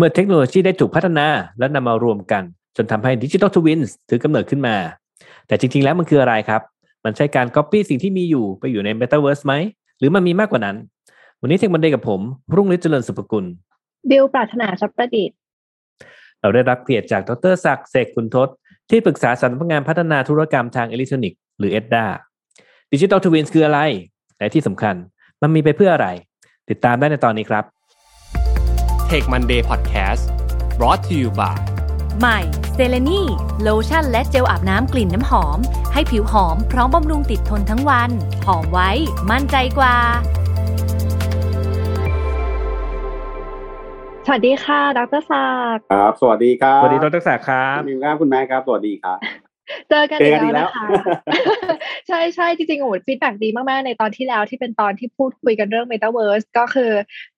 เมื่อเทคโนโลยีได้ถูกพัฒนาและนำมารวมกัน จนทำให้ Digital Twins ถือกำเนิดขึ้นมา แต่จริง ๆ แล้วมันคืออะไรครับ มันใช่การก๊อปปี้สิ่งที่มีอยู่ไปอยู่ใน Metaverse ไหม หรือมันมีมากกว่านั้น วันนี้ Tech Monday กับผม รุ่งฤทธิ์เจริญสุภกุลบิวปรารถนาทรัพย์ประดิษฐ์ เราได้รับเกียรติจากดรศักดิ์เสกขุนทด ที่ปรึกษาสำนักงานพัฒนาธุรกรรมทางอิเล็กทรอนิกส์หรือ EDDA ดิจิทัลทวินส์คืออะไร และที่สำคัญมันมีไปเพื่ออะไร ติดตามได้ในตอนนี้ครับ Take Monday Podcast brought to you by ใหม่เซเลนีโลชั่นและเจลอาบน้ำกลิ่นน้ำหอม ให้ผิวหอมพร้อมบำรุงติดทนทั้งวัน หอมไว้มั่นใจกว่า สวัสดีค่ะ ดรศักดิ์ครับ สวัสดีครับสวัสดีดรศักดิ์ครับคุณมิวครับคุณแม่ครับ สวัสดีครับเจอกันเจอีอกกันอีแล้วกแล้วนะคะใช่ใช่จริงๆโอ้ฟีดแบ็ดีมาก ๆ ในตอนที่แล้วที่เป็นตอนที่พูดคุยกันเรื่อง Metaverse ก็คือ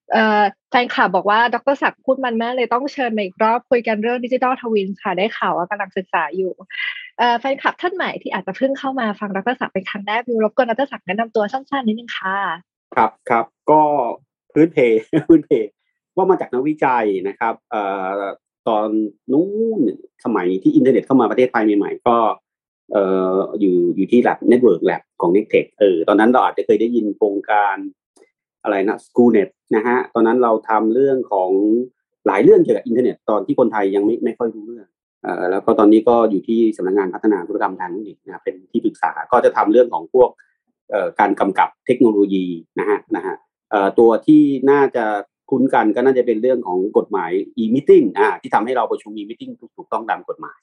เอ่อ แฟนคลับบอกว่าดรศักดิ์พูดมันมากเลยต้องเชิญมาอีกรอบคุยกันเรื่องดิจิ t a ลทวินค่ะได้ข่าวว่ากำลังศึกษาอยู่แฟนคลับท่านใหม่ที่อาจจะเพิ่งเข้ามาฟังดรศักดิ์เป็นครั้งแรกวิวรบกวนดรศักดิ์แนะนำตัวสั้นๆนิดนึงค่ะครับครับก็พื้นเพพื้นเพว่ามาจากนักวิจัยนะครับเอ่อตอนนู้ในสมัยที่อินเทอร์เน็ตเข้ามาประเทศไทยใหม่ๆก็เอ่ออยู่อยู่ที่ lab network lab ของ n e c t e c h เออตอนนั้นเราอาจจะเคยได้ยินโครงการ อะไรนะ Schoolnet นะฮะตอนนั้นเราทำเรื่องของหลายเรื่องเกี่ยวกับอินเทอร์เน็ตตอนที่คนไทยยังไม่ไม่ค่อยรู้เรื่องเอ่อแล้วก็ตอนนี้ก็อยู่ที่สำนักงานพัฒนาธุรกรรมทางอิเล็กทรอนิกส์นะเป็นที่ปรึกษาก็จะทำเรื่องของพวกเอ่อการกำกับเทคโนโลยีนะฮะนะฮะเอ่อตัวที่น่าจะคุ้นกันก็น่าจะเป็นเรื่องของกฎหมาย e-meeting อ่าที่ทำให้เราประชุม e-meeting ถูกต้องตามกฎหมาย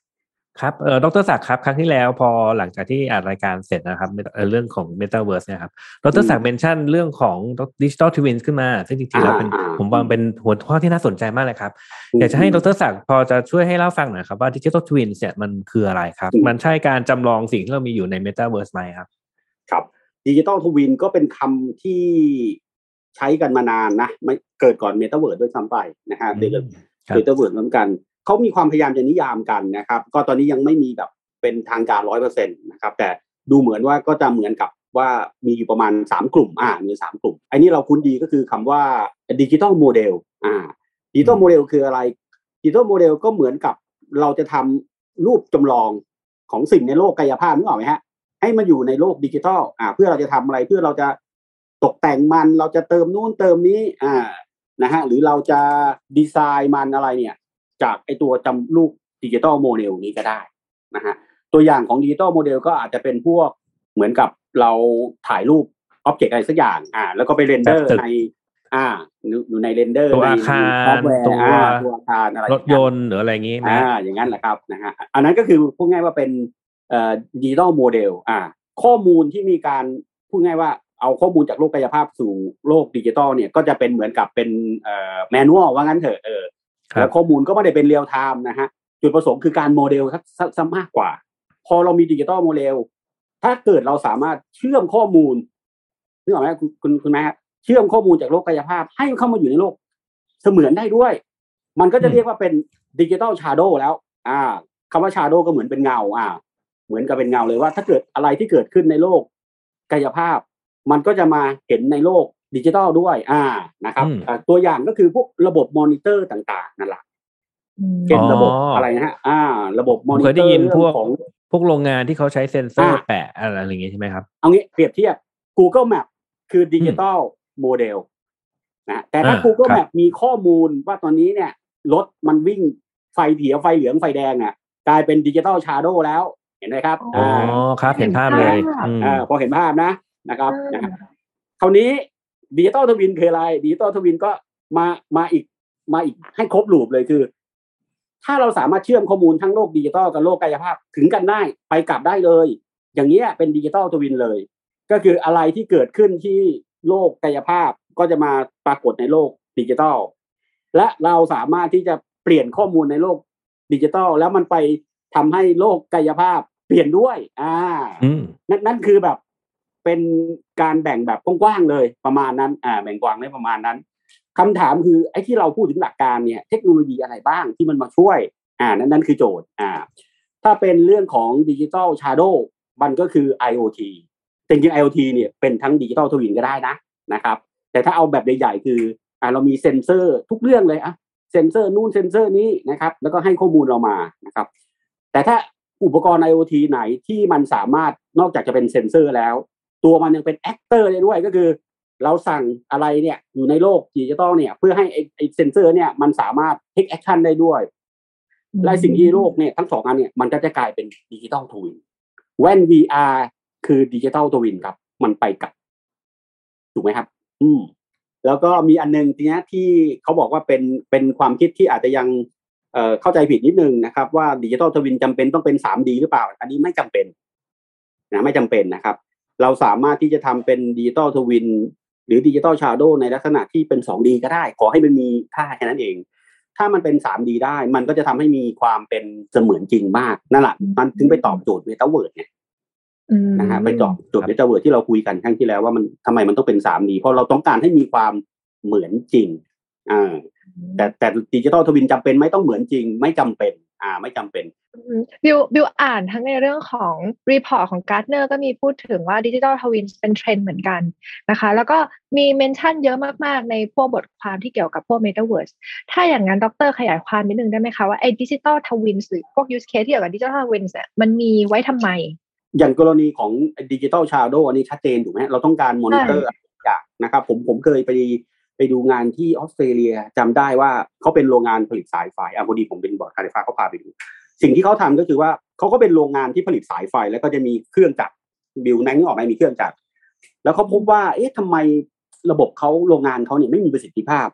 ครับเออดรศักดิ์ครับครั้งที่แล้วพอหลังจากที่อ่านรายการเสร็จนะครับเอ่อเรื่องของ Metaverse เนะครับดรศักดิ์เมนชั่นเรื่องของ Digital Twins ขึ้นมา ซึ่งจริงๆแล้วเป็นอ่าอ่าผมว่าเป็นหัวข้อที่น่าสนใจมากเลยครับ อยากจะให้ดรศักดิ์พอจะช่วยให้เล่าฟังหน่อยครับว่า Digital Twins เนี่ยมันคืออะไรครับ มันใช่การจำลองสิ่งที่เรามีอยู่ใน Metaverse ไหมครับ ครับDigital Twin ก็เป็นคำที่ใช้กันมานานนะไม่เกิดก่อนเมตาเวิร์ดด้วยซ้ำไปนะฮะเด็กครับเมตาเวิร์ดเหมือนกัน เขามีความพยายามจะนิยามกันนะครับ ก็ตอนนี้ยังไม่มีแบบเป็นทางการร้อยเปอร์เซ็นต์นะครับ แต่ดูเหมือนว่าก็จะเหมือนกับว่ามีอยู่ประมาณสามกลุ่มอ่ามีสามกลุ่มอันนี้เราคุ้นดีก็คือคำว่า Digital Model อ่า Digital Model คืออะไร Digital Model ก็เหมือนกับเราจะทำรูปจำลองของสิ่งในโลกกายภาพนึกออกไหมฮะ ให้มันอยู่ในโลกดิจิทัลอ่า เพื่อเราจะทำอะไรเพื่อเราจะตกแต่งมันเราจะเติมนู่นเติมนี้อ่านะฮะหรือเราจะดีไซน์มันอะไรเนี่ย จากไอตัวจำรูป Digital Model นี้ก็ได้นะฮะตัวอย่างของ Digital Model ก็อาจจะเป็นพวกเหมือนกับเราถ่ายรูป object อะไรสักอย่างอ่าแล้วก็ไปเรนเดอร์แบบตึกในอ่าอยู่ใน render ตัวในอาคารซอฟต์แวร์ตัวอ่าตัวอาคารอะไรรถยนต์หรืออะไรอย่างนี้ไหมอ่าอย่างนั้นแหละครับนะฮะอันนั้นก็คือพูดง่ายว่าเป็นเอ่อ Digital Model อ่าข้อมูลที่มีการพูดง่ายว่าเอาข้อมูลจากโลกกายภาพสู่โลกดิจิทัลเนี่ยก็จะเป็นเหมือนกับเป็นเอ่อ manual ว่างั้นเถอะเออครับ แล้วข้อมูลก็ไม่ได้เป็น real-time นะฮะจุดประสงค์คือการโมเดลซะซะซะมากกว่า พอเรามี Digital Model ถ้าเกิดเราสามารถเชื่อมข้อมูลนึกออกไหมคุณคุณคุณแม่ฮะเชื่อมข้อมูลจากโลกกายภาพ ให้เข้ามาอยู่ในโลก เสมือนได้ด้วย มันก็จะเรียกว่าเป็นDigital Shadow แล้ว อ่าคำว่า shadow ก็เหมือนเป็นเงา อ่า เหมือนกับเป็นเงาเลยว่า ถ้าเกิดอะไรที่เกิดขึ้นในโลกกายภาพ มันก็จะมาเห็นในโลก ดิจิทัลด้วย อ่านะครับอืมอ่าตัวอย่างก็คือพวกระบบมอนิเตอร์ต่างๆนั่นแหละเช่นอ๋อระบบอะไรนะฮะ อ่า ระบบมอนิเคยเตได้ยินพวกของพวกโรงงานที่เขาใช้เซ็นเซอร์อ่าแปะอะไรอย่างงี้ใช่ไหมครับ เอางี้เปรียบเทียบ Google Map คือ Digital Modelนะแต่ถ้าอ่า Google ครับ Map มีข้อมูลว่าตอนนี้เนี่ยรถมันวิ่งไฟเขียวไฟเหลืองไฟแดงอะกลายเป็น Digital Shadow แล้วเห็นไหมครับอ๋ออ่าครับเห็นภาพเลยอืมอ่าพอเห็นภาพนะนะครับอ่านนะฮะคราวนี้ Digital Twin คืออะไร Digital Twin ก็มามาอีกมาอีกให้ครบ loop เลยคือ ถ้าเราสามารถเชื่อมข้อมูลทั้งโลกดิจิตอลกับโลกกายภาพถึงกันได้ไปกลับได้เลย อย่างเงี้ยเป็น Digital Twin เลย ก็คืออะไรที่เกิดขึ้นที่โลกกายภาพก็จะมาปรากฏในโลกดิจิตอลและเราสามารถที่จะเปลี่ยนข้อมูลในโลกดิจิตอลแล้วมันไปทำให้โลกกายภาพเปลี่ยนด้วย อ่าอืมนั่นนั่นคือแบบ เป็นการแบ่งแบบกว้างๆเลยประมาณนั้นอ่าแบ่งกว้างได้ประมาณนั้นคำถามคือไอ้ที่เราพูดถึงหลักการเนี่ยเทคโนโลยีอะไรบ้างที่มันมาช่วยอ่านั่นนั่นคือโจทย์อ่าถ้าเป็นเรื่องของดิจิ t a ลชาร์โดมันก็คือ IoT แต่จริงๆ IoT เนี่ยเป็นทั้งดิจิ t a ลทวินก็ได้นะนะครับ แต่ถ้าเอาแบบใหญ่ๆคืออ่าเรามีเซ็นเซอร์ทุกเรื่องเลยอะเซ็นเซอร์นู่นเซ็นเซอร์นี้นะครับ แล้วก็ให้ข้อมูลเรามานะครับ แต่ถ้าอุปกรณ์ IoT ไหนที่มันสามารถนอกจากจะเป็นเซ็นเซอร์แล้ว ตัวมันยังเป็น actor ได้ด้วยก็คือ เราสั่งอะไรเนี่ยอยู่ในโลกดิจิตอลเนี่ย เพื่อให้ไอ้เซ็นเซอร์เนี่ยมันสามารถ take action ได้ด้วยและสิ่งที่โลกเนี่ยทั้งสองอันเนี่ยมันก็จะกลายเป็น Digital Twin แว่น VR คือ Digital Twin ครับ มันไปกลับ ถูกไหมครับ อืม แล้วก็มีอันนึงทีนี้ที่เขาบอกว่าเป็นเป็นความคิดที่อาจจะยังเอ่อเข้าใจผิดนิดนึงนะครับ ว่า Digital Twin จำเป็นต้องเป็น 3D หรือเปล่า อันนี้ไม่จำเป็นนะไม่จำเป็นนะครับ เราสามารถที่จะทำเป็น Digital Twin หรือ Digital Shadow ในลักษณะที่เป็น 2D ก็ได้ ขอให้มันมีค่าแค่นั้นเอง ถ้ามันเป็น 3D ได้ มันก็จะทำให้มีความเป็นเสมือนจริงมากนั่นแหละมันถึงไปตอบโจทย์เมตาเวิร์ดเนี่ยนะฮะไปตอบโจทย์เมตาเวิร์ดที่เราคุยกันครั้งที่แล้วว่ามันทำไมมันต้องเป็น 3D เพราะเราต้องการให้มีความเหมือนจริงอ่าแต่แต่ Digital Twin จำเป็นไหมต้องเหมือนจริงไม่จำเป็น อ่าไม่จำเป็นบิวบิวอ่านทั้งในเรื่องของ report ของ Gartner ก็มีพูดถึงว่า Digital Twin เป็นเทรนด์เหมือนกันนะคะ แล้วก็มี mention เยอะมาก ๆ ในพวกบทความที่เกี่ยวกับพวก Metaverse ถ้าอย่างนั้นดรขยายความนิดนึงได้ไหมคะ ว่าไอ้ Digital Twin หรือพวก use case ที่เกี่ยวกับ Digital Twin เนี่ยมันมีไว้ทำไม อย่างกรณีของ Digital Shadow อันนี้ชัดเจนถูกไหมเราต้องการมอนิเตอร์อย่างนะครับผมผมเคยไป ไปดูงานที่ออสเตรเลียจำได้ว่าเขาเป็นโรงงานผลิตสายไฟอะพอดีผมเป็นบอร์ดการไฟฟ้าเขาพาไปดู สิ่งที่เขาทำก็คือว่าเขาก็เป็นโรงงานที่ผลิตสายไฟ แล้วก็จะมีเครื่องจักรบิวนั่งออกมามีเครื่องจักรแล้วเขาพบว่า เอ๊ะทำไมระบบเขาโรงงานเขาเนี่ยไม่มีประสิทธิภาพ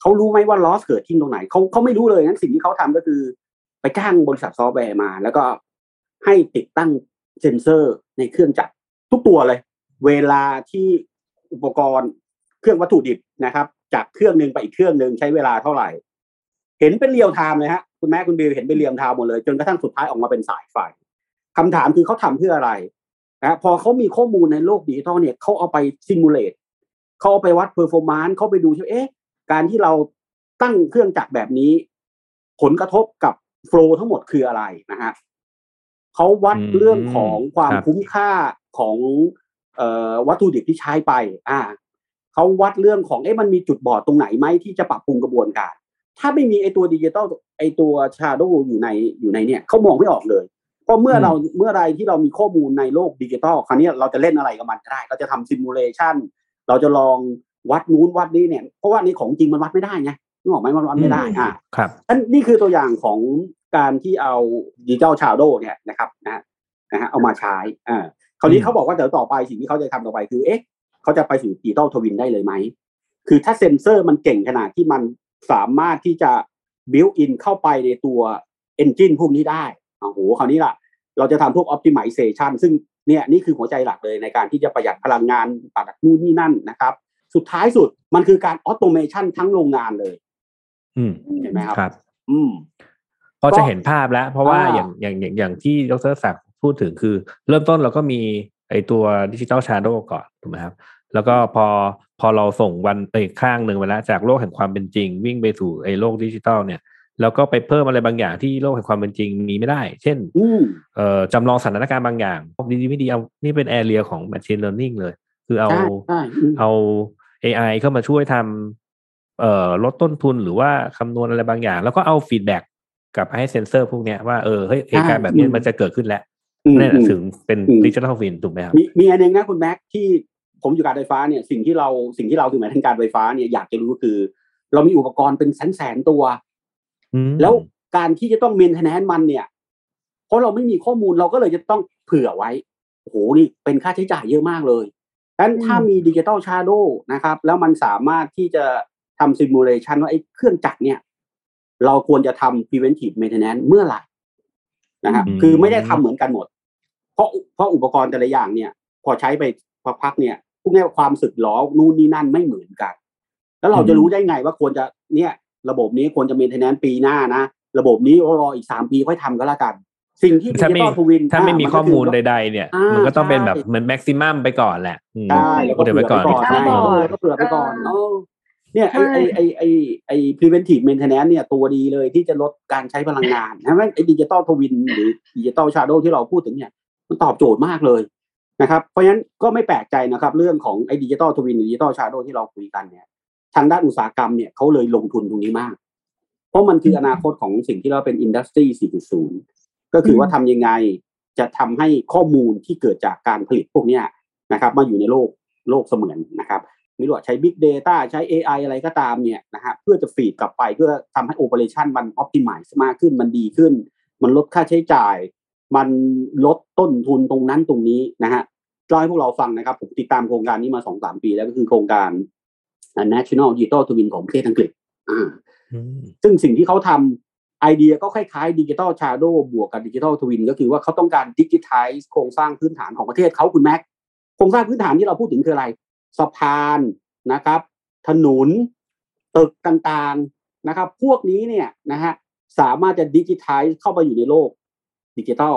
เขารู้ไหมว่า loss เกิดที่ตรงไหนเขาเขาไม่รู้เลยนั้นสิ่งที่เขาทำก็คือ ไปจ้างบริษัทซอฟต์แวร์มา แล้วก็ให้ติดตั้งเซ็นเซอร์ในเครื่องจักรทุกตัวเลย เวลาที่อุปกรณ์ เครื่องวัตถุดิบนะครับ จากเครื่องหนึ่งไปอีกเครื่องหนึ่งใช้เวลาเท่าไหร่ เห็นเป็น real-time เลยฮะคุณแม่คุณบิวเห็นเป็น real-time หมดเลยจนกระทั่งสุดท้ายออกมาเป็นสายไฟคำถามคือเขาทำเพื่ออะไรนะพอเขามีข้อมูลในโลกดิจิทัลเนี่ยเขาเอาไป simulate เขาเอาไปวัด performance เขาไปดูว่าเอ๊ะการที่เราตั้งเครื่องจักรแบบนี้ ผลกระทบกับ flow ทั้งหมดคืออะไรนะฮะเขาวัดเรื่องของความคุ้มค่าของเอ่อวัตถุดิบที่ใช้ไป อ่า เขาวัดเรื่องของเอ๊ะมันมีจุดบอดตรงไหนไหมที่จะปรับปรุงกระบวนการ ถ้าไม่มีไอตัวดิจิตอลไอตัว shadow อยู่ในอยู่ในเนี่ยเขามองไม่ออกเลยเพราะเมื่อเราเมื่อไรที่เรามีข้อมูลในโลกดิจิตอลคราวนี้เราจะเล่นอะไรกับมันก็ได้ เราจะทำ simulation เราจะลองวัดนู้นวัดนี้เนี่ย เพราะว่านี่ของจริงมันวัดไม่ได้ไงนึกออกไหมมันวัดไม่ได้อ่าครับอันนี่คือตัวอย่างของการที่เอา digital shadow เนี่ยนะครับนะนะฮะเอามาใช้อ่าคราวนี้เขาบอกว่าเดี๋ยวต่อไปสิ่งที่เขาจะทำต่อไปคือเอ๊ะ เขาจะไปสู่ digital twin ได้เลยไหม คือถ้าเซ็นเซอร์มันเก่งขนาดที่มันสามารถที่จะ built-in เข้าไปในตัว engine พวกนี้ได้โอ้โหคราวนี้ล่ะ เราจะทำพวกออ t ติมิเซชันซึ่งเนี่ยนี่คือหัวใจหลักเลยในการที่จะประหยัดพลังงานตัดนู่นนี่นั่นนะครับ สุดท้ายสุดมันคือการ automation ทั้งโรงงานเลย อืมเห็นไหมครับครับ อืมพอจะเห็นภาพแล้ว เพราะว่าอ่าอย่างอย่างอย่างอย่างที่ดรศักดิ์พูดถึงคือ เริ่มต้นเราก็มีไอตัว digital shadow ก่อนถูกไหมครับ แล้วก็พอพอเราส่งวันไปข้างหนึ่งไปแล้วจากโลกแห่งความเป็นจริง วิ่งไปสู่ไอโลกดิจิตอลเนี่ยแล้วก็ไปเพิ่มอะไรบางอย่างที่โลกแห่งความเป็นจริงมีไม่ได้ เช่นอืมเอ่อจำลองสถานการณ์บางอย่างดีดีไม่ดีเอานี่เป็น area ของ Machine Learning เลย คือเอาใช่ใช่อืมเอา AI เข้ามาช่วยทำเอ่อลดต้นทุนหรือว่าคำนวณอะไรบางอย่าง แล้วก็เอา feedback กลับไปให้เซนเซอร์พวกเนี้ยว่าเออเฮ้ยเหตุการณ์แบบนี้มันจะเกิดขึ้นแล้วอืมนั่นแหละอืมถึงเป็นอืม digital twin ถูกไหมครับ มีมีอันหนึงนะคุณแม็กที่ ผมอยู่การไฟฟ้าเนี่ยสิ่งที่เราสิ่งที่เราคือหมายถึงการไฟฟ้าเนี่ยอยากจะรู้ก็คือ เรามีอุปกรณ์เป็นแสนแสนๆตัวอืมแล้วการที่จะต้อง maintenance มันเนี่ย เพราะเราไม่มีข้อมูลเราก็เลยจะต้องเผื่อไว้โอ้โหนี่เป็นค่าใช้จ่ายเยอะมากเลยดังนั้นถ้ามี digital shadow นะครับ แล้วมันสามารถที่จะทำ simulation ว่าไอ้เครื่องจักรเนี่ย เราควรจะทำ preventive maintenance เมื่อไหร่นะฮะอืมคือไม่ได้ทำเหมือนกันหมด เพราะเพราะอุปกรณ์แต่ละอย่างเนี่ย พอใช้ไปพักๆเนี่ยพ วกเนี้ยความสึกหรอนู่นนี่นั่นไม่เหมือนกัน แล้วเราจะรู้ได้ไงว่าควรจะเนี่ย ระบบนี้ควรจะเมนเทนแนนปีหน้านะระบบนี้รออีกสามปีค่อยทำก็แล้วกัน สิ่งที่ดิถ้าจิไม่ตอลทวินถ้าไม่มีนก็ข้อมูลคืใดๆ เนี่ยอ่ามัมันก็ต้องเป็นแบบใช่เหมือนแม็กซิมัมไปก่อนแหละอืมใช่แล้วก็เดี๋ยวเผื่ไว้อก่อนไปก่อนใช่ใช่แล้วก็เผื่อไปก่อนเออเออเนี่ยไอไอไอไอไอ preventive maintenance เนี่ยตัวดีเลยที่จะลดการใช้พลังงานนะแม่งไอ digital twin หรือ digital shadow ที่เราพูดถึงเนี่ย มันตอบโจทย์มากเลย นะครับเพราะฉะนั้นก็ไม่แปลกใจนะครับ เรื่องของไอ digital twin digital shadow ที่เราคุยกันเนี่ยทางด้านอุตสาหกรรมเนี่ยเขาเลยลงทุนตรงนี้มากเพราะมันคืออนาคตของสิ่งที่เราเป็น industry 4.0 ก็คือว่าทำยังไงจะทำให้ข้อมูลที่เกิดจากการผลิตพวกเนี้ยนะครับ มาอยู่ในโลกโลกเสมือนนะครับไม่รู้ว่าใช้ Big Data ใช้ AI อะไรก็ตามเนี่ยนะฮะเพื่อจะฟีดกลับไปเพื่อทำให้โอเปอเรชันมันออ t ติมิซ์มากขึ้นมันดีขึ้น มันลดค่าใช้จ่าย มันลดต้นทุนตรงนั้นตรงนี้นะฮะเล่าให้พวกเราฟังนะครับ ผมติดตามโครงการนี้มาสองสามปีแล้วก็คือโครงการ National Digital Twin ของประเทศอังกฤษอ่าซึ่งสิ่งที่เขาทำไอเดียก็คล้ายๆดิจิทัลชาร์โดบวกกับดิจิทัลทวินก็คือว่าเขาต้องการดิจิทัลโครงสร้างพื้นฐานของประเทศเขาคุณแม็กโครงสร้างพื้นฐานที่เราพูดถึงคืออะไร สะพานนะครับ ถนนตึกต่างๆนะครับ พวกนี้เนี่ยนะฮะสามารถจะดิจิทัลเข้าไปอยู่ในโลก ดิจิทัล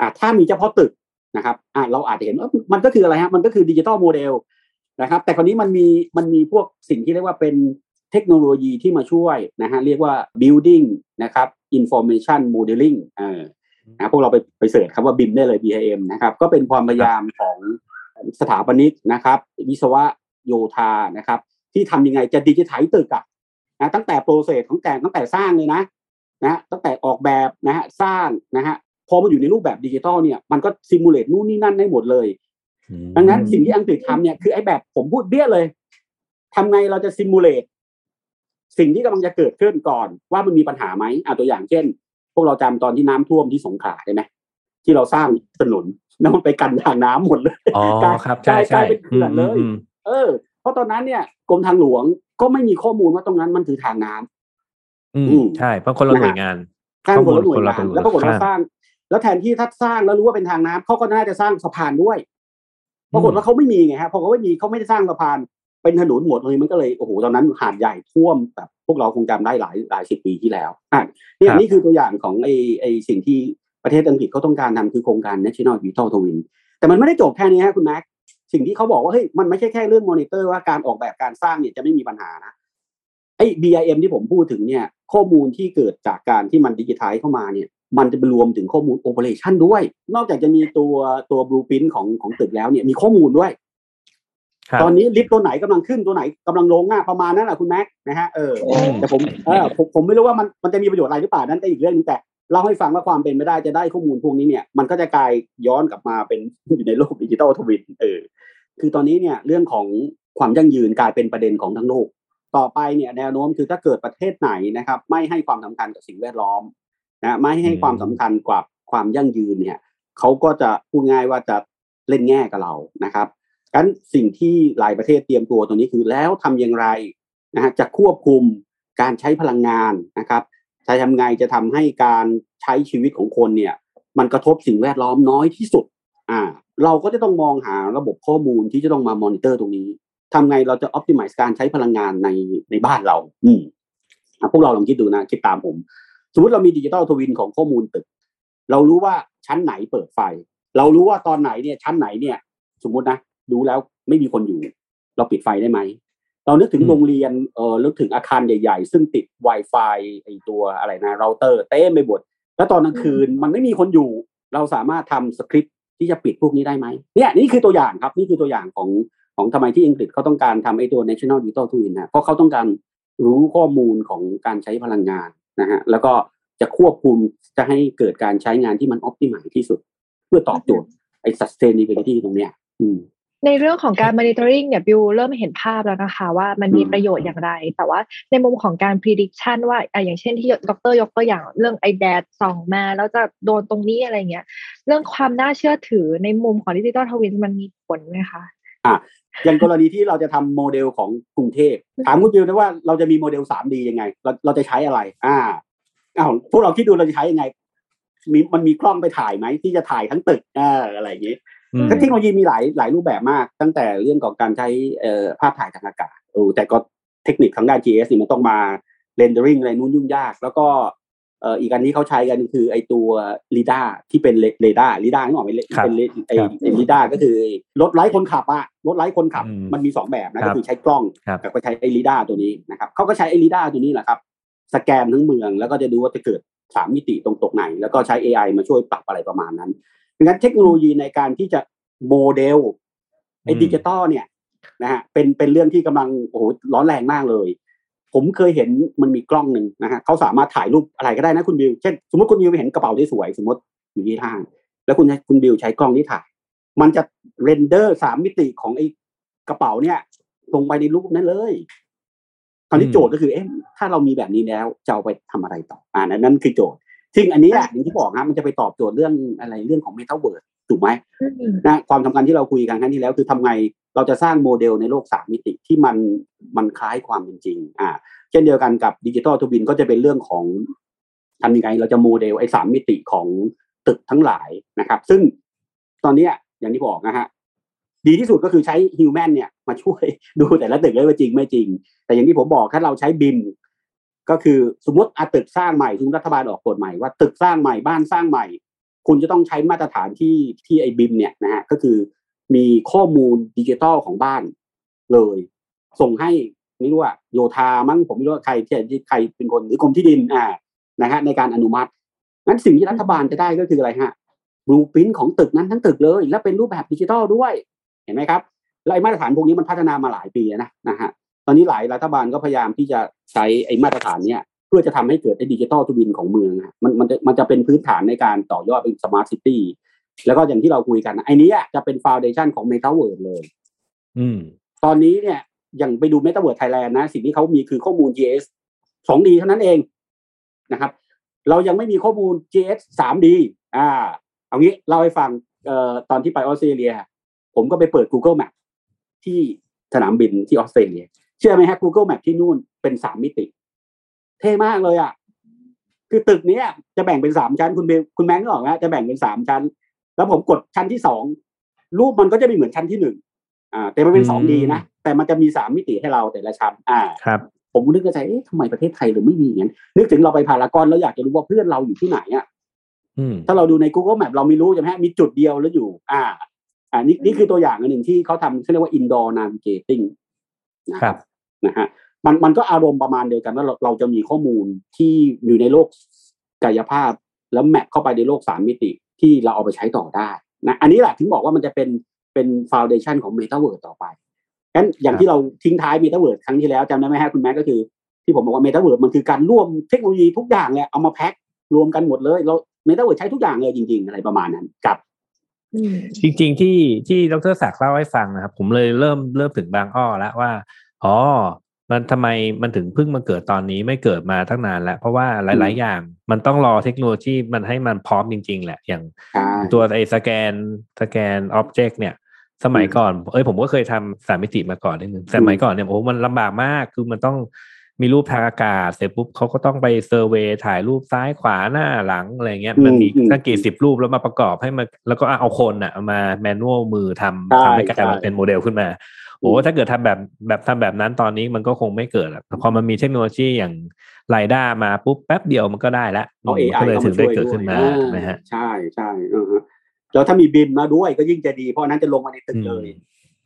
อ่าถ้ามีเฉพาะตึกนะครับอ่าเราอาจจะเห็นว่ามันก็คืออะไรฮะมันก็คือดิจิทัลโมเดลนะครับ แต่คราวนี้มันมีมันมีพวกสิ่งที่เรียกว่าเป็นเทคโนโลยีที่มาช่วยนะฮะเรียกว่า building นะครับ information modeling เออนะพวกเราไปไป search คำว่า BIM ได้เลย BIM นะครับ ก็เป็นความพยายามของสถาปนิกนะครับ วิศวะโยธานะครับ ที่ทำยังไงจะดิจิทัลตึกอะนะตั้งแต่ process ของแต่ตั้งแต่สร้างเลยนะนะตั้งแต่ออกแบบนะฮะสร้างนะฮะ พอมาอยู่ในรูปแบบดิจิทัลเนี่ยมันก็ simulate นู่นนี่นั่นได้หมดเลย ดังนั้นสิ่งที่อังกฤษทำเนี่ยคือไอ้แบบผมพูดเบี้ยเลยทำไงเราจะ simulate สิ่งที่กำลังจะเกิดขึ้นก่อนว่ามันมีปัญหาไหมอ่าตัวอย่างเช่น พวกเราจำตอนที่น้ำท่วมที่สงขลาได้ไหมที่เราสร้างถนนแล้วมันไปกันทางน้ำหมดเลยอ๋อครับใช่ใช่เป็นเขื่อนเลย เออ เพราะตอนนั้นเนี่ยกรมทางหลวงก็ไม่มีข้อมูลว่าตรงนั้นมันคือทางน้ำอืมใช่ เพราะคนละหน่วยงานสร้างคนละหน่วยงานแล้วปรากฏว่าสร้าง แล้วแทนที่ถ้าสร้างแล้วรู้ว่าเป็นทางน้ำเขาก็น่าจะสร้างสะพานด้วยปรากฏว่าเขาไม่มีไงฮะพอเขาไม่มีเขาไม่ได้สร้างสะพานเป็นถนนหมดเลยมันก็เลยโอ้โหตอนนั้นหาดใหญ่ท่วมแบบพวกเราคงจำได้หลายหลายสิบปีที่แล้วอะนี่นี่คือตัวอย่างของไอ้ไอ้สิ่งที่ประเทศอังกฤษเขาต้องการทำคือโครงการ National Digital Twin แต่มันไม่ได้จบแค่นี้ฮะคุณแม็กสิ่งที่เขาบอกว่าเฮ้ยมันไม่ใช่แค่เรื่องมอนิเตอร์ว่าการออกแบบการสร้างเนี่ยจะไม่มีปัญหานะไอ้ BIM ที่ผมพูดถึงเนี่ย ข้อมูลที่เกิดจากการที่มันดิจิทัลเข้ามาเนี่ย มันจะรวมถึงข้อมูล operation ด้วย นอกจากจะมีตัวตัว blueprint ของของตึกแล้วเนี่ยมีข้อมูลด้วย ตอนนี้ลิฟต์ตัวไหนกำลังขึ้นตัวไหนกำลังลงอะประมาณนั้นแหละคุณแม็กนะฮะเออแต่ผมเออผมผมไม่รู้ว่ามันมันจะมีประโยชน์อะไรหรือเปล่านั่นก็อีกเรื่องนึงแต่เล่าให้ฟังว่าความเป็นไม่ได้จะได้ข้อมูลพวกนี้เนี่ย มันก็จะกลายย้อนกลับมาเป็นอยู่ในโลกดิจิตอลทวินเออคือตอนนี้เนี่ยเรื่องของความยั่งยืนกลายเป็นประเด็นของทั้งโลก ต่อไปเนี่ยแนวโน้มคือถ้าเกิดประเทศไหนนะครับ ไม่ให้ความสำคัญกับสิ่งแวดล้อม นะไม่ให้ความสำคัญกับความยั่งยืนเนี่ยเขาก็จะพูดง่ายว่าจะเล่นแง่กับเรานะครับกันสิ่งที่หลายประเทศเตรียมตัวตัวนี้คือแล้วทำอย่างไรนะฮะจะควบคุมการใช้พลังงานนะครับจะทำไงจะทำให้การใช้ชีวิตของคนเนี่ย มันกระทบสิ่งแวดล้อมน้อยที่สุดอ่าเราก็จะต้องมองหาระบบข้อมูลที่จะต้องมามอนิเตอร์ตรงนี้ทำไงเราจะอ p t i m i z e การใช้พลังงานในในบ้านเรา อืมพวกเราลองคิดดูนะ คิดตามผม สมมติเรามี digital twin ของข้อมูลตึก เรารู้ว่าชั้นไหนเปิดไฟ เรารู้ว่าตอนไหนเนี่ยชั้นไหนเนี่ย สมมุตินะดูแล้วไม่มีคนอยู่ เราปิดไฟได้ไหมเรานึกถึงโรงเรียนเออนึกถึงอาคารใหญ่ ๆ ซึ่งติด Wi-Fi ไอตัวอะไรนะเราเตอร์เต็มไปหมดแล้วตอนกลางคืนมันไม่มีคนอยู่ เราสามารถทำสคริปต์ที่จะปิดพวกนี้ได้ไหมเนี่ยนี่คือตัวอย่างครับ นี่คือตัวอย่างของของทำไมที่อังกฤษเขาต้องการทำไอตัว National Digital Twin นะเพราะเขาต้องการรู้ข้อมูลของการใช้พลังงาน นะฮะแล้วก็จะควบคุมจะให้เกิดการใช้งานที่มันออพติมัที่สุด เพื่อตอบโจทย์ไอ้ sustainability ตรงเนี้ยอืมในเรื่องของการ monitoring เนี่ยบิวเริ่มเห็นภาพแล้วนะคะ ว่ามันมีประโยชน์อย่างไร แต่ว่าในมุมของการ prediction ว่าอย่างเช่นที่ดรยกตัวอย่างเรื่องไอแดดส่องมาแล้วจะโดนตรงนี้อะไรเงี้ย เรื่องความน่าเชื่อถือในมุมของดิจิตอลทวินมันมีผลไหมคะ อะอย่างกรณีที่เราจะทำโมเดลของกรุงเทพถามคุณบิวนะว่าเราจะมีโมเดล 3D ยังไง เราเราจะใช้อะไร อ่าอ้าวพวกเราคิดดูเราจะใช้ยังไง มีมันมีกล้องไปถ่ายไหมที่จะถ่ายทั้งตึกอ่าอะไรอย่างนี้เทคโนโลยีมีหลายหลายรูปแบบมาก ตั้งแต่เรื่องของการใช้ภาพถ่ายทางอากาศโอ้แต่ก็เทคนิคทางด้าน GIS นี่มันต้องมา rendering อะไรนู้นยุ่งยาก แล้วก็ อีกอันนี้เขาใช้กันคือไอตัว LiDAR ที่เป็นเรดาร์ LiDAR นึกออกไหมเป็นไอLiDAR ก็คือรถไร้คนขับอะรถไร้คนขับมันมีสองแบบนะก็คือใช้กล้องกับก็ใช้ไอ LiDAR ตัวนี้นะครับเขาก็ใช้ไอ LiDAR ตัวนี้แหละครับสแกนทั้งเมืองแล้วก็จะดูว่าจะเกิดสามมิติตรงตึกไหน แล้วก็ใช้ AI มาช่วยปรับอะไรประมาณนั้นดังนั้นเทคโนโลยีในการที่จะโมเดลไอ้ดิจิตอลเนี่ยนะฮะเป็นเป็นเรื่องที่กำลังโอ้โหร้อนแรงมากเลย ผมเคยเห็นมันมีกล้องหนึ่งนะฮะเขาสามารถถ่ายรูปอะไรก็ได้นะคุณบิว เช่น สมมติคุณบิวเห็นกระเป๋าที่สวย สมมติอยู่ที่ห้าง แล้วคุณคุณบิวใช้กล้องนี้ถ่าย มันจะ render สามมิติของไอ้กระเป๋าเนี่ยลงไปในรูปนั้นเลยคราวนี้โจทย์ก็คือ เอ๊ะ ถ้าเรามีแบบนี้แล้วจะเอาไปทำอะไรต่อ อ่านั่นคือโจทย์ ซึ่งอันนี้แหละอย่างที่บอกนะมันจะไปตอบโจทย์เรื่องอะไรเรื่องของเมตาเวิร์ดถูกไหมนะความสำคัญที่เราคุยกันครั้งที่แล้วคือทำไง เราจะสร้างโมเดลในโลกสามมิติที่มันมันคล้ายความเป็นจริงอ่าเช่นเดียวกันกับ digital twin ก็จะเป็นเรื่องของทำยังไงเราจะโมเดลไอ้สามมิติของตึกทั้งหลายนะครับ ซึ่งตอนนี้อย่างที่บอกนะฮะดีที่สุดก็คือใช้ human เนี่ยมาช่วยดูแต่ละตึกเลยว่าจริงไม่จริง แต่อย่างที่ผมบอกถ้าเราใช้ BIM ก็คือสมมติอาตึกสร้างใหม่คุณรัฐบาลออกกฎใหม่ว่าตึกสร้างใหม่บ้านสร้างใหม่ คุณจะต้องใช้มาตรฐานที่ที่ไอ้ BIM เนี่ยนะฮะก็คือ มีข้อมูลดิจิตอลของบ้านเลย ส่งให้ไม่รู้ว่าโยธามั้งผมไม่รู้ว่าใครที่ใครเป็นคนหรือกรมที่ดินอ่านะฮะในการอนุมัติงั้นสิ่งที่รัฐบาลจะได้ก็คืออะไรฮะ blueprint ของตึกนั้นทั้งตึกเลย และเป็นรูปแบบดิจิทัลด้วย เห็นไหมครับและไอ้มาตรฐานพวกนี้มันพัฒนามาหลายปีนะนะฮะตอนนี้หลายรัฐบาลก็พยายามที่จะใช้ไอ้มาตรฐานเนี้ยเพื่อจะทำให้เกิดไอ้ digital twin ของเมือง มันมันจะมันจะเป็นพื้นฐานในการต่อยอดเป็น smart city แล้วก็อย่างที่เราคุยกันไอ้นี้จะเป็น foundation ของเมตาเวิร์ดเลย อืม ตอนนี้เนี่ยอย่างไปดู metaverse Thailand นะ สิ่งที่เขามีคือข้อมูล GIS 2D เท่านั้นเองนะครับ เรายังไม่มีข้อมูล GIS 3D อ่า เอางี้เล่าให้ฟังเอ่อตอนที่ไปออสเตรเลีย ผมก็ไปเปิด Google Map ที่สนามบินที่ออสเตรเลีย เชื่อไหมฮะ Google Map ที่นู่นเป็นสามมิติ เท่มากเลยอะ คือตึกเนี้ยจะแบ่งเป็นสามชั้น คุณบิวคุณแม็กก็บอกนะจะแบ่งเป็นสามชั้น แล้วผมกดชั้นที่สองรูปมันก็จะไม่เหมือนชั้นที่หนึ่งอ่า แต่มันเป็นสองดีนะแต่มันจะมีสามมิติให้เราแต่ละชั้น อ่าครับ ผมนึกในใจเอ๊ะทำไมประเทศไทยเราไม่มีอย่างนั้นนึกถึงเราไปพารากอนแล้วอยากจะรู้ว่าเพื่อนเราอยู่ที่ไหนอะอืมถ้าเราดูใน Google Map เราไม่รู้ใช่ไหมฮะมีจุดเดียวแล้วอยู่ อ่า อ่านี่นี่คือตัวอย่างอันหนึ่งที่เขาทำเขาเรียกว่า indoor navigating นะครับนะฮะมันมันก็อารมณ์ประมาณเดียวกันว่าเราเราจะมีข้อมูลที่อยู่ในโลกกายภาพ แล้วแมปเข้าไปในโลกสามมิติ ที่เราเอาไปใช้ต่อได้นะอันนี้แหละถึงบอกว่ามันจะเป็นเป็นฟาวเดชันของ Metaverse ต่อไปงั้นอย่างที่เราทิ้งท้าย Metaverse ครั้งที่แล้วจำได้ไหมฮะคุณแม่ก็คือที่ผมบอกว่า Metaverse มันคือการร่วมเทคโนโลยีทุกอย่างเลยเอามาแพ็ครวมกันหมดเลยเรา Metaverse ใช้ทุกอย่างเลยจริง ๆ อะไรประมาณนั้นกับจริง ๆ ที่ที่ดรศักดิ์เล่าให้ฟังนะครับ ผมเลยเริ่มเริ่มถึงบางอ้อแล้วว่าอ๋อ มันทำไมมันถึงเพิ่งมาเกิดตอนนี้ไม่เกิดมาตั้งนานแล้ว เพราะว่าหลาย ๆ อย่างมันต้องรอเทคโนโลยีมันให้มันพร้อมจริง ๆ แหละ อย่างใช่ตัวไอ้สแกนสแกนอ็อบเจกต์เนี่ย สมัยก่อน เอ้ยผมก็เคยทำสามมิติมาก่อนนิดนึงสมัยก่อนเนี่ยโอ้มันลำบากมากคือมันต้องมีรูปทางอากาศเสร็จปุ๊บเขาก็ต้องไปเซอร์เวยถ่ายรูปซ้ายขวาหน้าหลังอะไรเงี้ยมันมีตั้งกี่สิบรูปแล้วมาประกอบให้มาแล้วก็เอาคนอะเอามาแมนนวลมือทำทำให้กลายมาเป็นโมเดลขึ้นมา โอ้ถ้าเกิดทำแบบแบบทำแบบนั้นตอนนี้มันก็คงไม่เกิดอะพอมันมีเทคโนโลยีอย่างไรด้ามาปุ๊บแป๊บเดียวมันก็ได้ละเอา AI ก็เลยเข้าถึมางช่ได้วยเกิดด้วขึ้ยนมาอ่านะฮะใช่ใช่เออฮะแล้วถ้ามีบินมาด้วยก็ยิ่งจะดี เพราะอันนั้นจะลงมาในตึกเลย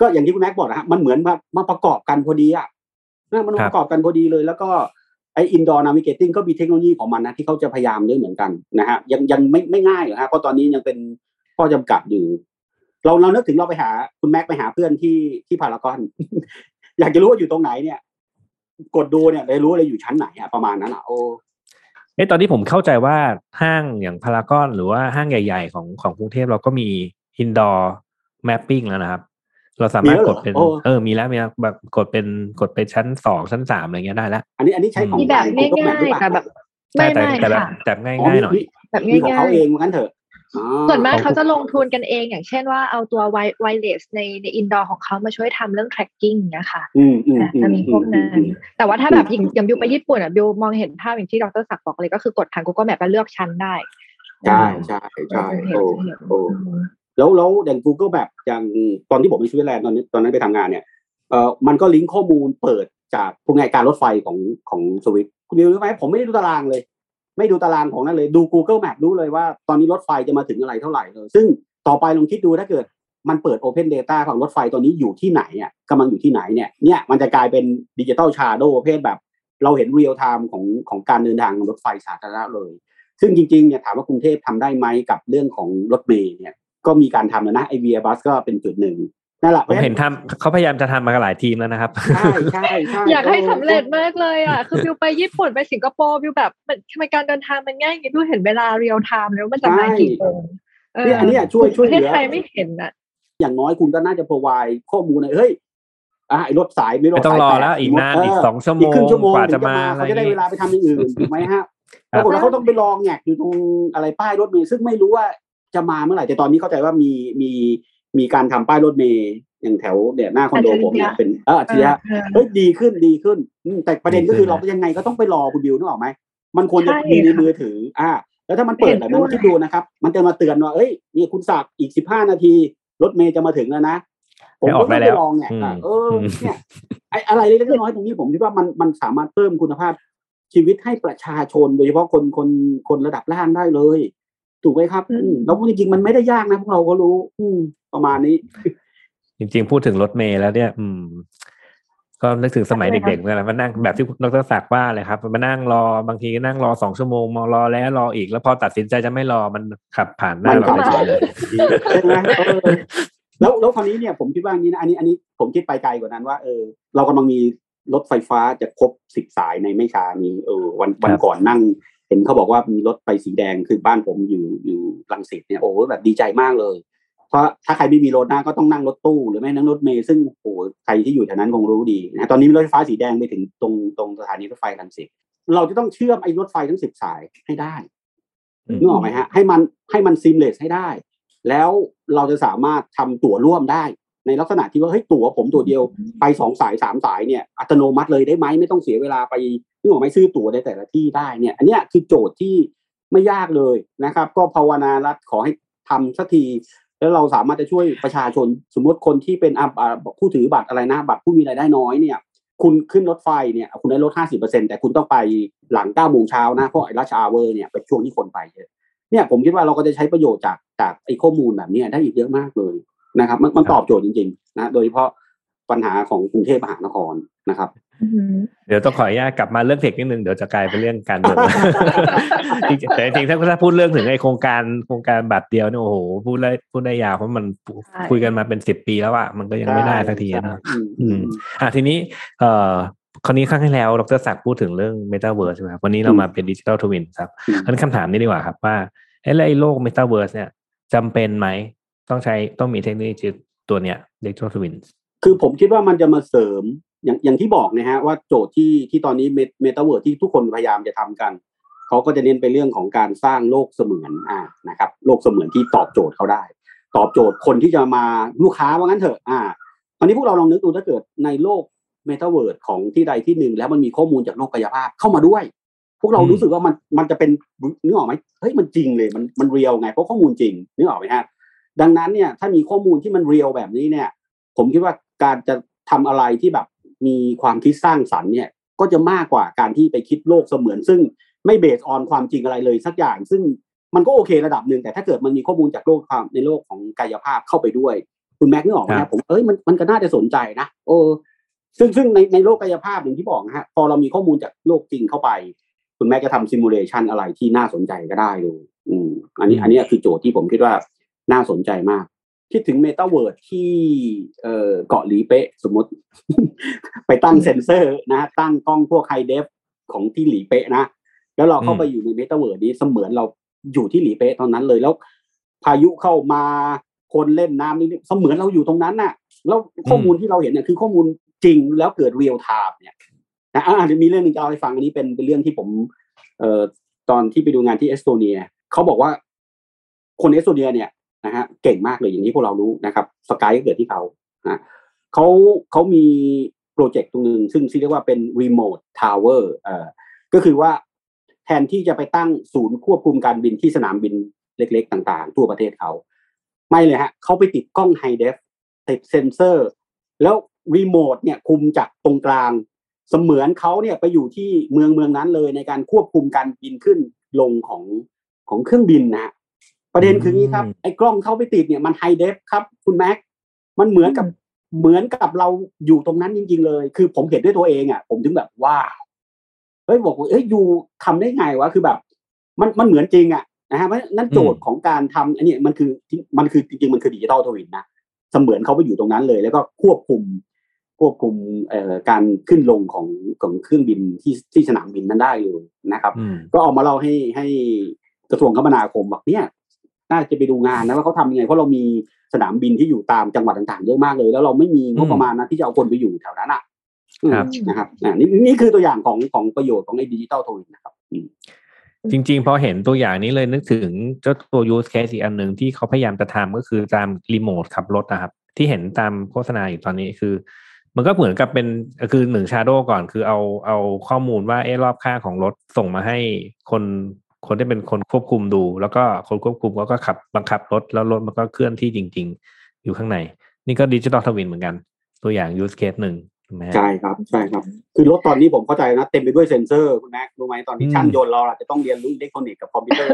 ก็อย่างที่คุณแม็กบอกนะฮะมันเหมือนมามาประกอบกันพอดีอะนะมันครับประกอบกันพอดีเลย แล้วก็ไอ้อินดอร์นาวิเกติ้งก็มีเทคโนโลยีของมันนะที่เขาจะพยายามด้วยเหมือนกันนะฮะยังยังไม่ไม่ง่ายหรอกฮะเพราะตอนนี้ยังเป็นข้อจำกัดอยู่ เราเรานึกถึงเราไปหาคุณแม็กไปหาเพื่อนที่ที่พารากอน อยากจะรู้ว่าอยู่ตรงไหนเนี่ย กดดูเนี่ยเลยรู้เลยอยู่ชั้นไหนอะประมาณนั้นอะโอ้เอ้ตอนนี้ผมเข้าใจว่าห้างอย่างพารากอนหรือว่าห้างใหญ่ ๆ ของของกรุงเทพเราก็มี indoor mapping แล้วนะครับ เราสามารถมีแล้วเหรกอดเป็นโอ้เออมีแล้วมีแล้วแบบกดเป็นกดไปชั้นสองชั้นสามอะไรเงี้ยได้แล้ว อันนี้อันนี้ใช้ของมีแบบขอ Google ง่า Map หรืยอๆเปล่ค่ะแบบแต่ไม่แต่ไม่แต่แบบค่ะแบบง่อ๋อายๆหน่อยมีแบบมีของง่าเขายเองเหมือนกันเถอะอ๋อๆ ส่วนมากของเขาจะลงทุนกันเองอย่างเช่นว่าเอาตัวไวไวเลสในในอินดอร์ของเขามาช่วยทำเรื่อง tracking นะคะอืมอืมอะอืมจะมีพวกนั้นอืมแต่ว่าถ้าแบบอย่างอย่างบิวไปญี่ปุ่นอะบิวมองเห็นภาพอย่างที่ดรศักดิ์บอกเลยก็คือกดทาง Google Map แล้วเลือกชั้นได้ใช่ใช่ใช่จะเห็นโอ้จะเห็นโอ้อืมแล้วแล้วอย่าง Google แบบอย่างตอนที่ผมไปสวิตเซอร์แลนด์ตอนนี้ตอนนั้นไปทำงานเนี่ยเอ่อมันก็ลิงก์ข้อมูลเปิดจากพวกไงการรถไฟของของสวิตคุณดิวรู้ไหมผมไม่ได้ดูตารางเลย ไม่ดูตารางของนั่นเลยดู Google Map รู้เลยว่าตอนนี้รถไฟจะมาถึงอะไรเท่าไหร่เลย ซึ่งต่อไปลองคิดดูถ้าเกิดมันเปิด Open Data ของรถไฟตอนนี้อยู่ที่ไหนอะกำลังอยู่ที่ไหนเนี่ยเนี่ยมันจะกลายเป็นดิจิ t a ลชาร์โดประเภทแบบ เราเห็นเรียลไทม์ของของการเดินทางรถไฟสาธารณะเลย ซึ่งจริงๆเนี่ยถามว่ากรุงเทพทำได้ไหมกับเรื่องของรถเมล์เนี่ยก็มีการทำแล้วนะไอเวียบัสก็เป็นจุดหนึ่ง นั่นแหละผมเห็นทำเขาพยายามจะทำมาหลายทีมแล้วนะครับใช่ใช่ใช่อยากให้สำเร็จมากเลยอะคือบิวไปญี่ปุ่นไปสิงคโปร์บิวแบบมันทำไมการเดินทางมันง่ายอย่างนี้บิวเห็นเวลาเรียลไทม์แล้วมันจะมากี่โมงเเนี่ยอันเนี้ยช่วยช่วยประเหเทศลือไทยไม่เห็นอะอย่างน้อยคุณก็น่าจะ provide ข้อมูลหน่อยเฮ้ยอะไอ้รถสายไม่รถไม่ต้องสายรอปดแล้วอีกนานอีกสองชั่วโมอีกงครึ่งชั่วโมงกว่าถึจะงจะมามาอะไรเขาจะได้นี้เวลาไปทำอย่างอื่นถูกไหมฮะคปรับรากฏว่าเขาต้องไปรอแงกอยู่ตรงอะไรป้ายรถเมล์ซึ่งไม่รู้ว่าจะมาเมื่อไหร่แต่ตอนนี้เข้าใจว่ามีมี มีการทำป้ายรถเมล์อย่างแถวเนี่ยหน้าคอนโดผมเนี่ยเป็นเอออัจฉริยะเออเฮ้ยดีขึ้นดีขึ้นอืมแต่ประเด็นก็คือดีขึ้นเราก็ยังไงก็ต้องไปรอคุณบิวนึกออกไหมมันควรจะใช่มีในค่ะมือถือ อ่า แล้วถ้ามันเปิดแบบนั้นเห็นด้วยคิดดูนะครับ มันจะมาเตือนว่าเอ้ยนี่คุณศักดิ์อีกสิบห้านาที รถเมย์จะมาถึงแล้วนะผมให้อก็อกได้ต้องแล้ไปวลองเนี่ยอืมอะเอออมเนี่ยไอ้อะไรเล็กๆน้อยๆตรงนี้ผมคิดว่ามันมันสามารถเพิ่มคุณภาพชีวิตให้ประชาชนโดยเฉพาะคนคนคนระดับล่างได้เลย ถูกไหมครับอืมอืมแล้วจริงๆมันไม่ได้ยากนะพวกเราก็รู้ อืมประมาณนี้ จริงๆ พูดถึงรถเมล์แล้วเนี่ย อืม ก็นึกถึงสมัยอะไรคะเด็กๆเหมือนกันนะมานั่งแบบที่ดรศักดิ์ว่าเลยครับมานั่งรอบางทีก็นั่งรอสองชั่วโมงมารอแล้วรออีกแล้วพอตัดสินใจจะไม่รอมันขับผ่านหน้าเราไปเฉยเลยใช่ไหมเออแล้วแล้วคราวนี้เนี่ยผมคิดว่าอย่างนี้นะอันนี้อันนี้ผมคิดไปไกลกว่านั้นว่าเออเรากำลังมีรถไฟฟ้าจะครบสิบสายในไม่ช้านี้เออวันวันครับก่อนนั่ง เห็นเขาบอกว่ามีรถไฟสีแดงคือบ้านผมอยู่อยู่รังสิตเนี่ยโอ้โหแบบดีใจมากเลย เพราะถ้าใครไม่มีรถนะก็ต้องนั่งรถตู้หรือไม่นั่งรถเมล์ซึ่งโอ้โหใครที่อยู่แถวนั้นคงรู้ดีนะตอนนี้มีรถไฟฟ้าสีแดงไปถึงตรงตรงสถานีรถไฟรังสิตเราจะต้องเชื่อมไอ้รถไฟทั้งสิบสายให้ได้อืมนึกออกไหมฮะให้มันให้มันซีมเลสให้ได้ แล้วเราจะสามารถทำตั๋วร่วมได้ ในลักษณะที่ว่าเฮ้ยตั๋วผมตั๋วเดียวไปสองสายสามสายเนี่ยอัตโนมัติเลยได้ไหมไม่ต้องเสียเวลาไปนึกออกไหมซื้อตั๋วในแต่ละที่ได้เนี่ย อันเนี้ยคือโจทย์ที่ไม่ยากเลยนะครับ ก็ภาวนารัฐขอให้ทำสักที แล้วเราสามารถจะช่วยประชาชนสมมติคนที่เป็นอะอ่าผู้ถือบัตรอะไรนะบัตรผู้มีรายได้น้อยเนี่ย คุณขึ้นรถไฟเนี่ยคุณได้ลดห้าสิบเปอร์เซ็นแต่คุณต้องไปหลังเก้าโมงเช้านะเพราะไอ้ rush hour เนี่ยเป็นช่วงที่คนไปเยอะเนี่ยผมคิดว่าเราก็จะใช้ประโยชน์จากจากไอ้ข้อมูลแบบเนี้ยได้อีกเยอะมากเลย นะครับ มันมันตอบโจทย์จริงๆนะโดยเฉพาะปัญหาของกรุงเทพมหานครนะครับอืมเดี๋ยวต้องขออนุญาตกลับมาเรื่องเทคนิดนึงเดี๋ยวจะกลายเป็นเรื่องการเมืองจริงๆแต่จริงๆถ้าถ้าพูดเรื่องถึงไอโครงการโครงการบัตรเดียวเนี่ยโอ้โหพูดได้พูดได้ยาวเพราะมันคุยกันมาเป็นสิบปีแล้วอะมันก็ยังไม่ได้สักทีนะอืมอืมอะทีนี้ เอ่อคราวนี้ครั้งที่แล้วดรศักดิ์พูดถึงเรื่อง m e t a เวิร์สใช่ไหมครับวันนี้เรามาเป็นดิจิ t a ลทวินครับอืมคราวนี้คำถามนี้ดีกว่าครับว่าเอ้แล้วไอ้โลก m e t a เวิร์สเนี่ยจำเป็นไหม ต้องใช้ต้องมีเทคโนโลยีตัวเนี้ยดิจิ t a ลทวินคือผมคิดว่ามันจะมาเสริมอย่างอย่างที่บอกนะฮะว่าโจทย์ที่ที่ตอนนี้เมตาเวิร์ที่ทุกคนพยายามจะทำกันเขาก็จะเน้นไปเรื่องของการสร้างโลกเสมือนอ่านะครับ โลกเสมือนที่ตอบโจทย์เขาได้ ตอบโจทย์คนที่จะมาลูกค้าว่างั้นเถอะอ่าตอนนี้พวกเราลองนึกดูถ้าเกิดในโลกเมตาเวิร์ของที่ใดที่หนึ่งแล้วมันมีข้อมูลจากโลกกายภาพเข้ามาด้วย พวกเราอืมรู้สึกว่ามันมันจะเป็นนึกออกไหมเฮ้ยมันจริงเลยมันมันเรียลไงเพราะข้อมูลจริงนึกออกไหมฮะ ดังนั้นเนี่ยถ้ามีข้อมูลที่มันเรียลแบบนี้เนี่ย ผมคิดว่าการจะทำอะไรที่แบบมีความคิดสร้างสรรค์เนี่ยก็จะมากกว่าการที่ไปคิดโลกเสมือน ซึ่งไม่เบสออนความจริงอะไรเลยสักอย่าง ซึ่งมันก็โอเคระดับหนึ่งแต่ถ้าเกิดมันมีข้อมูลจากโลกความในโลกของกายภาพเข้าไปด้วย คุณแม็กซ์นึกออกไหมครัฮะบผมเอ้ยมันมันก็น่าจะสนใจนะโอ้ซึ่งซึ่งในในโลกกายภาพอย่างที่บอกนะฮะพอเรามีข้อมูลจากโลกจริงเข้าไป คุณแม็กซ์จะทำ simulation อะไรที่น่าสนใจก็ได้เลยอืมอันนี้อันนี้คือโจทย์ที่ผมคิดว่า น่าสนใจมาก คิดถึงเมตาเวิร์ดที่เอ่อเกาะหลีเป๊ะสมมติ ไปตั้งเซ็นเซอร์นะตั้งกล้องพวก high-def ของที่หลีเป๊ะนะ แล้วเราเข้าไปอยู่ในเมตาเวิร์ดนี้เสมือนเราอยู่ที่หลีเป๊ะตอนนั้นเลยแล้ว พายุเข้ามาคนเล่นน้ำนี่เสมือนเราอยู่ตรงนั้นน่ะ แล้วข้อมูลที่เราเห็นเนี่ยคือข้อมูลจริงแล้วเกิด real time เนี่ยนะอ่าเดี๋ยวมีเรื่องหนึงจะเล่าให้ฟังอันนี้เป็นเป็นเรื่องที่ผม เอ่อตอนที่ไปดูงานที่เอสโตเนียเขาบอกว่าคนเอสโตเนียเนี่ย นะฮะเก่งมากเลยอย่างที่พวกเรารู้นะครับ Skype ก็เกิดที่เขานะเขาเขามี project ตรงหนึ่งซึ่งที่เรียกว่าเป็น remote tower เอ่อก็คือว่าแทนที่จะไปตั้งศูนย์ควบคุมการบินที่สนามบินเล็กๆ ต่างๆ ทั่วประเทศเขาไม่เลยฮะเขาไปติดกล้อง high-def ติดเซนเซอร์ แล้วรีโมทเนี่ยคุมจากตรงกลาง เสมือนเขาเนี่ยไปอยู่ที่เมืองเมืองนั้นเลยในการควบคุมการบินขึ้นลงของของเครื่องบินนะฮะ ประเด็นคืองี้ครับอืมไอ้กล้องเข้าไปติดเนี่ยมัน high-def ครับ คุณแม็กมันเหมือนกับเหมือนกับเราอยู่ตรงนั้นจริง ๆ เลย คือผมเห็นด้วยตัวเองอะผมถึงแบบ wowเฮ้ยบอกว่าเอ้ยยูทำได้ไงวะคือแบบ มันมันเหมือนจริงอะนะฮะเพราะฉะนั้นโจทย์ของการทำอันนี้มันคือมันคือจริงๆมันคือ digital twin นะเสมือนเขาไปอยู่ตรงนั้นเลย แล้วก็ควบคุมควบคุมเอ่อการขึ้นลงของของเครื่องบินที่ที่สนามบินนั้นได้เลยนะครับอืมก็ออกมาเล่าให้ให้กระทรวงคมนาคมบอกเนี่ย น่าจะไปดูงานนะว่าเขาทำยังไงเพราะเรามีสนามบินที่อยู่ตามจังหวัดต่างๆ เยอะมากเลย แล้วเราไม่มีงบประมาณนะที่จะเอาคนไปอยู่แถวนั้นอะอืมครับนะครับอ่านี่นี่คือตัวอย่างของของประโยชน์ของไอ้ดิจิตอลทวินนะครับอืมจริงๆ พอเห็นตัวอย่างนี้เลยนึกถึงเจ้าตัว use case อีกอันหนึ่งที่เขาพยายามจะทำก็คือตามรีโมทขับรถนะครับ ที่เห็นตามโฆษณาอยู่ตอนนี้คือ มันก็เหมือนกับเป็นคือหนึ่งชาโดก่อนคือเอาเอาข้อมูลว่าเอ๊ะรอบข้างของรถส่งมาให้คน คนที่เป็นคนควบคุมดู แล้วก็คนควบคุมเขาก็ขับบังคับรถแล้วรถมันก็เคลื่อนที่จริง ๆ อยู่ข้างใน นี่ก็ digital twin เหมือนกัน ตัวอย่าง use case หนึ่งถูกไหมฮะใช่ครับใช่ครับ คือรถตอนนี้ผมเข้าใจนะ เต็มไปด้วยเซ็นเซอร์คุณแม็กรู้ไหมตอนนี้อืมช่างยนต์เราอาจจะต้องเรียนรู้อิเล็กทรอนิกส์กับคอมพิวเตอร์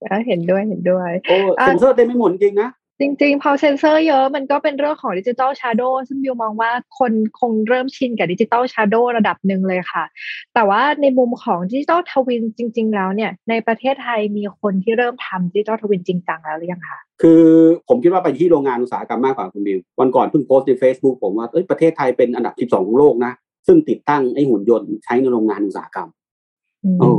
แล้วเห็นด้วยเห็นด้วยโอ้เซ็นเซอร์เต็มไปหมดจริงนะ จริงๆ พอเซนเซอร์เยอะมันก็เป็นเรื่องของดิจิ t a ลชาร์โดซึ่งบิวมองว่าคนคงเริ่มชินกับดิจิ t a ลชาร์โดระดับหนึ่งเลยค่ะ แต่ว่าในมุมของดิจิ t a ลทวินจริง ๆ แล้วเนี่ย ในประเทศไทยมีคนที่เริ่มทำดิจิ t a ลทวินจริงจังแล้วหรือยังคะคือผมคิดว่าไปที่โรงงานอุตสาหกรรมมากกว่าคุณบิว วันก่อนเพิ่งโพสต์ใน Facebook ผมว่าเอ้ยประเทศไทยเป็นอันดับ 12 ของโลกนะ ซึ่งติดตั้งไอ้หุ่นยนต์ใช้ในโรงงานอุตสาหกรรมโอ้